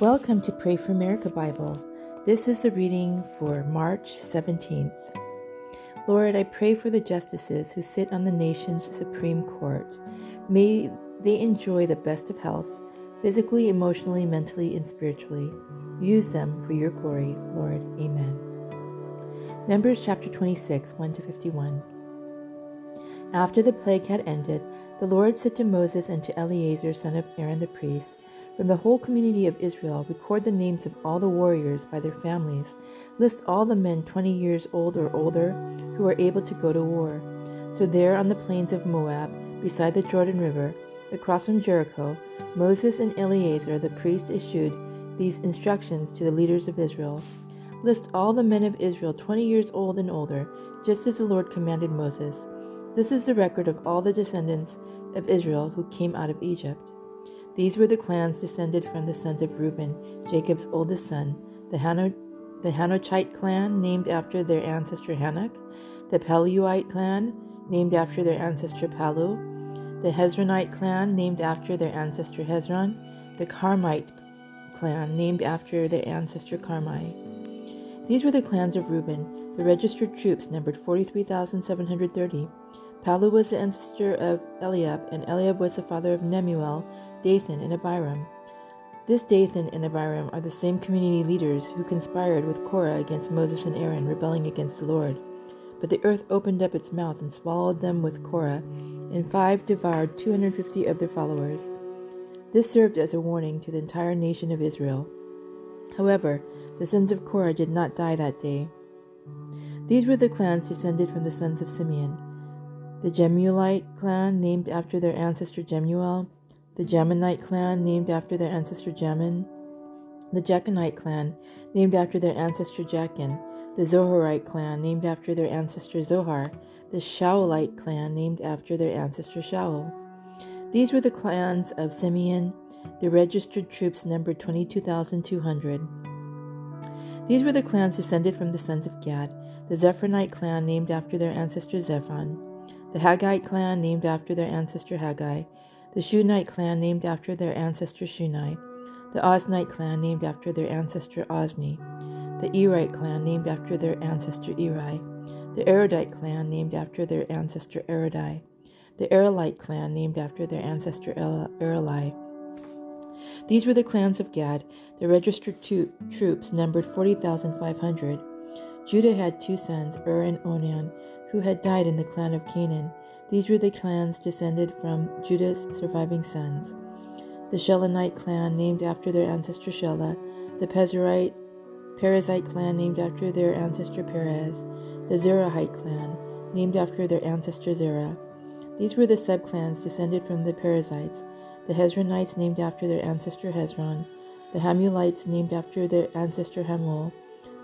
Welcome to Pray for America Bible. This is the reading for March 17th. Lord, I pray for the justices who sit on the nation's Supreme Court. May they enjoy the best of health, physically, emotionally, mentally, and spiritually. Use them for your glory, Lord. Amen. Numbers chapter 26, 1 to 51. After the plague had ended, the Lord said to Moses and to Eleazar, son of Aaron the priest, from the whole community of Israel, record the names of all the warriors by their families. List all the men 20 years old or older who are able to go to war. So, there on the plains of Moab, beside the Jordan River, across from Jericho, Moses and Eleazar the priest issued these instructions to the leaders of Israel List all the men of Israel 20 years old and older, just as the Lord commanded Moses. This is the record of all the descendants of Israel who came out of Egypt. These were the clans descended from the sons of Reuben, Jacob's oldest son, the, Hano- the Hanochite clan, named after their ancestor Hanoch, the Peluite clan, named after their ancestor Pallu, the Hezronite clan, named after their ancestor Hezron, the Carmite clan, named after their ancestor Carmi. These were the clans of Reuben. The registered troops numbered 43,730. Pallu was the ancestor of Eliab, and Eliab was the father of Nemuel, Dathan, and Abiram. This Dathan and Abiram are the same community leaders who conspired with Korah against Moses and Aaron, rebelling against the Lord. But the earth opened up its mouth and swallowed them with Korah, and five devoured 250 of their followers. This served as a warning to the entire nation of Israel. However, the sons of Korah did not die that day. These were the clans descended from the sons of Simeon the Jemuelite clan, named after their ancestor Jemuel, the Jaminite clan, named after their ancestor Jamin, the Jachinite clan, named after their ancestor Jachin, the Zoharite clan, named after their ancestor Zohar, the Shaulite clan, named after their ancestor Shaul. These were the clans of Simeon. The registered troops numbered 22,200. These were the clans descended from the sons of Gad, the Zephronite clan, named after their ancestor Zephon, the Haggite clan, named after their ancestor Haggai, the Shunite clan named after their ancestor Shunai, the Oznite clan named after their ancestor Ozni, the Erite clan named after their ancestor Eri, the Arodite clan named after their ancestor Erudai, the Erelite clan named after their ancestor Ereli. These were the clans of Gad. The registered to- troops numbered 40,500. Judah had two sons, Ur and Onan, who had died in the clan of Canaan. These were the clans descended from Judah's surviving sons. The Shelonite clan, named after their ancestor Shelah, the Pezerite, Perizzite clan, named after their ancestor Perez, the Zerahite clan, named after their ancestor Zerah. These were the subclans descended from the Perizzites, the Hezronites, named after their ancestor Hezron, the Hamulites, named after their ancestor Hamul.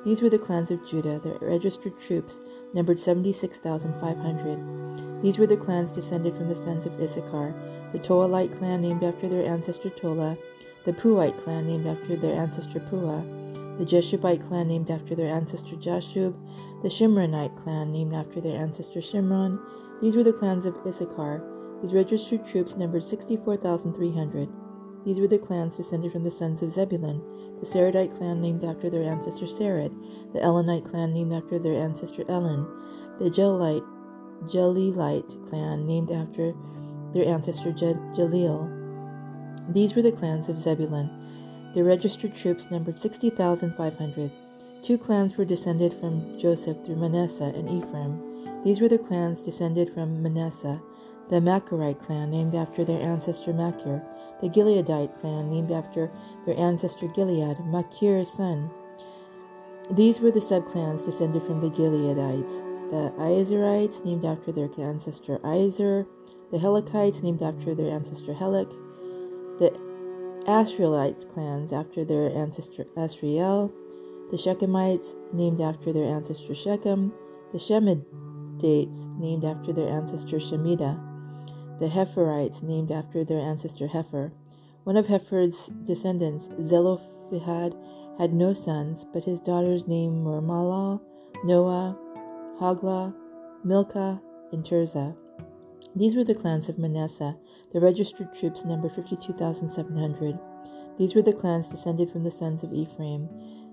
These were the clans of Judah. Their registered troops numbered 76,500. These were the clans descended from the sons of Issachar the Tolaite clan, named after their ancestor Tola, the Puite clan, named after their ancestor Pua, the Jeshubite clan, named after their ancestor Jashub, the Shimronite clan, named after their ancestor Shimron. These were the clans of Issachar. These registered troops numbered 64,300. These were the clans descended from the sons of Zebulun, the Saradite clan named after their ancestor Sarad, the Elonite clan named after their ancestor Elon, the Jelite Jelilite clan named after their ancestor Je-. These were the clans of Zebulun. Their registered troops numbered 60,500. Two clans were descended from Joseph through Manasseh and Ephraim. These were the clans descended from Manasseh. The Machirite clan, named after their ancestor Machir. The Gileadite clan, named after their ancestor Gilead, Machir's son. These were the subclans descended from the Gileadites the Iezerites, named after their ancestor Iezer, the Helikites, named after their ancestor Helik, the Asrielites clans after their ancestor Asriel, the Shechemites, named after their ancestor Shechem, the Shemidites, named after their ancestor Shemida, the Hepherites, named after their ancestor Hepher. One of Hepher's descendants, Zelophehad, had no sons, but his daughters' names were Noah, Hoglah, Milcah, and Tirzah. These were the clans of Manasseh. The registered troops numbered 52,700. These were the clans descended from the sons of Ephraim.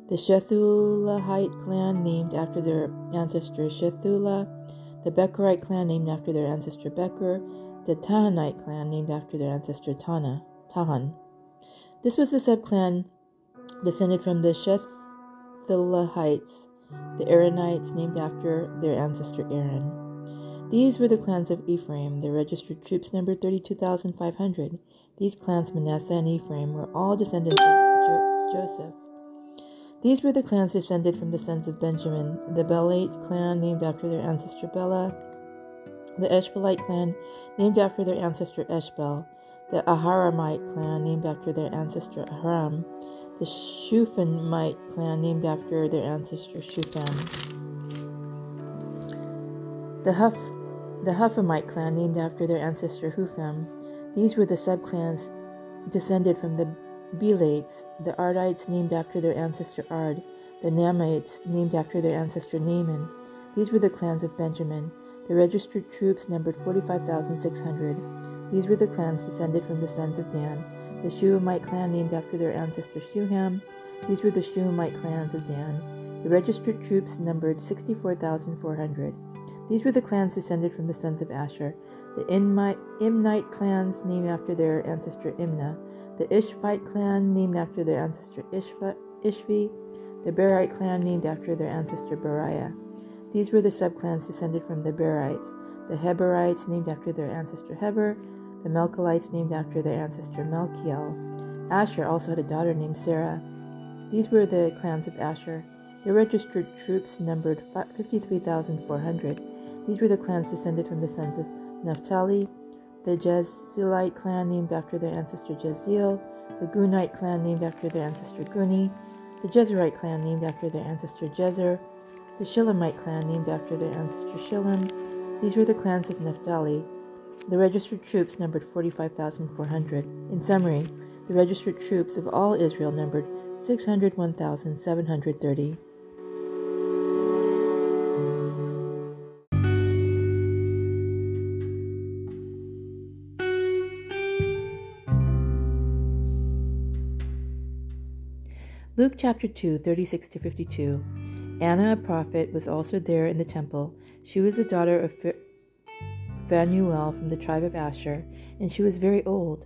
The Shethulahite clan named after their ancestor Shethullah, the Becherite clan named after their ancestor Becher, the Tahanite clan named after their ancestor Tana, Tahan. This was the subclan descended from the Shethulahites, the Aaronites named after their ancestor Aaron. These were the clans of Ephraim. Their registered troops numbered 32,500. These clans, Manasseh and Ephraim, were all descendants of jo- Joseph. These were the clans descended from the sons of Benjamin the Belite clan, named after their ancestor Bela, the Eshbelite clan, named after their ancestor Eshbel, the Aharamite clan, named after their ancestor Aharam, the Shuphanite clan, named after their ancestor Shuphan, the Huff, the Huphamite clan, named after their ancestor Hupham. These were the subclans descended from the Belites, the Ardites named after their ancestor Ard, the Namites named after their ancestor Naaman. These were the clans of Benjamin. The registered troops numbered 45,600. These were the clans descended from the sons of Dan. The Shuhamite clan named after their ancestor Shuham. These were the Shuhamite clans of Dan. The registered troops numbered 64,400. These were the clans descended from the sons of Asher. The Imnite clans named after their ancestor Imnah the Ishvite clan named after their ancestor Ishva, Ishvi, the Berite clan named after their ancestor Beriah. These were the subclans descended from the Berites, the Heberites named after their ancestor Heber, the Melchites named after their ancestor Melchiel. Asher also had a daughter named Sarah. These were the clans of Asher. Their registered troops numbered 53,400. These were the clans descended from the sons of Naphtali, the Jezreelite clan named after their ancestor Jeziel, the Gunite clan named after their ancestor Guni, the Jezerite clan named after their ancestor Jezer, the Shilamite clan named after their ancestor Shilem. These were the clans of Naphtali. The registered troops numbered 45,400. In summary, the registered troops of all Israel numbered 601,730. Luke chapter 2, 36 to 52. Anna, a prophet, was also there in the temple. She was the daughter of Phanuel from the tribe of Asher, and she was very old.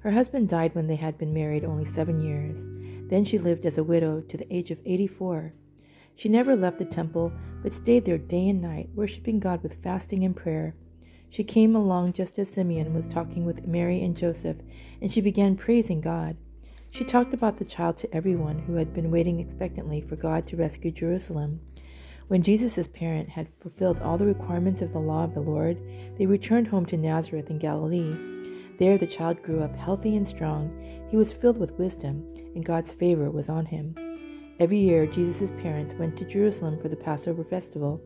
Her husband died when they had been married only seven years. Then she lived as a widow to the age of 84. She never left the temple, but stayed there day and night, worshiping God with fasting and prayer. She came along just as Simeon was talking with Mary and Joseph, and she began praising God. She talked about the child to everyone who had been waiting expectantly for God to rescue Jerusalem. When Jesus' parent had fulfilled all the requirements of the law of the Lord, they returned home to Nazareth in Galilee. There the child grew up healthy and strong. He was filled with wisdom, and God's favor was on him. Every year, Jesus' parents went to Jerusalem for the Passover festival.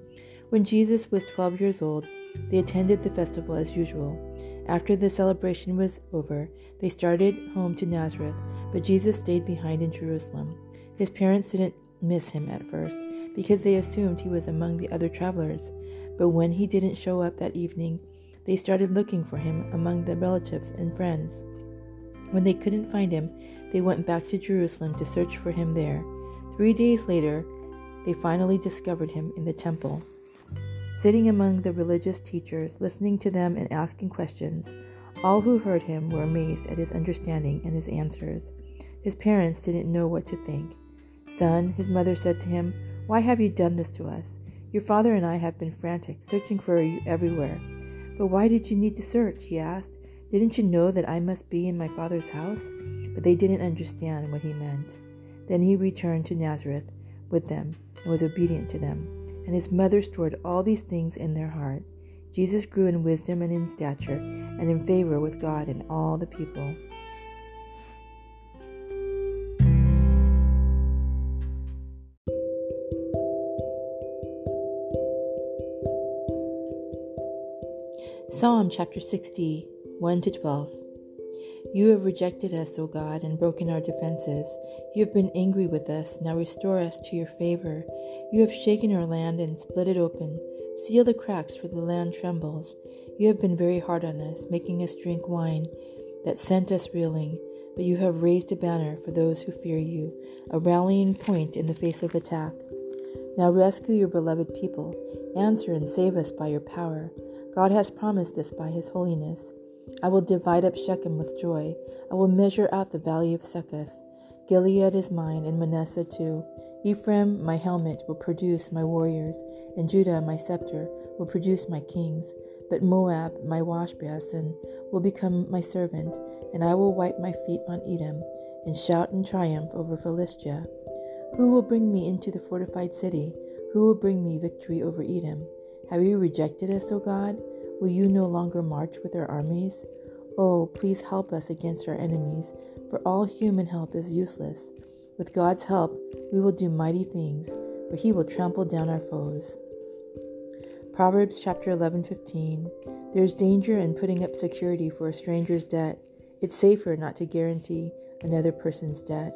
When Jesus was 12 years old, they attended the festival as usual. After the celebration was over, they started home to Nazareth, but Jesus stayed behind in Jerusalem. His parents didn't miss him at first because they assumed he was among the other travelers. But when he didn't show up that evening, they started looking for him among the relatives and friends. When they couldn't find him, they went back to Jerusalem to search for him there. Three days later, they finally discovered him in the temple. Sitting among the religious teachers, listening to them and asking questions, all who heard him were amazed at his understanding and his answers. His parents didn't know what to think. Son, his mother said to him, Why have you done this to us? Your father and I have been frantic, searching for you everywhere. But why did you need to search? he asked. Didn't you know that I must be in my father's house? But they didn't understand what he meant. Then he returned to Nazareth with them and was obedient to them and his mother stored all these things in their heart. Jesus grew in wisdom and in stature and in favor with God and all the people. Psalm chapter 60, 1 to 12. You have rejected us, O God, and broken our defenses. You have been angry with us. Now restore us to your favor. You have shaken our land and split it open. Seal the cracks, for the land trembles. You have been very hard on us, making us drink wine that sent us reeling. but you have raised a banner for those who fear you, a rallying point in the face of attack. Now rescue your beloved people. Answer and save us by your power. God has promised us by his holiness. I will divide up Shechem with joy. I will measure out the valley of Succoth. Gilead is mine, and Manasseh too. Ephraim, my helmet, will produce my warriors, and Judah, my scepter, will produce my kings. But Moab, my wash basin, will become my servant, and I will wipe my feet on Edom, and shout in triumph over Philistia. Who will bring me into the fortified city? Who will bring me victory over Edom? Have you rejected us, O God? Will you no longer march with our armies? Oh, please help us against our enemies, for all human help is useless. With God's help, we will do mighty things, for he will trample down our foes. Proverbs chapter 11:15 There's danger in putting up security for a stranger's debt. It's safer not to guarantee another person's debt.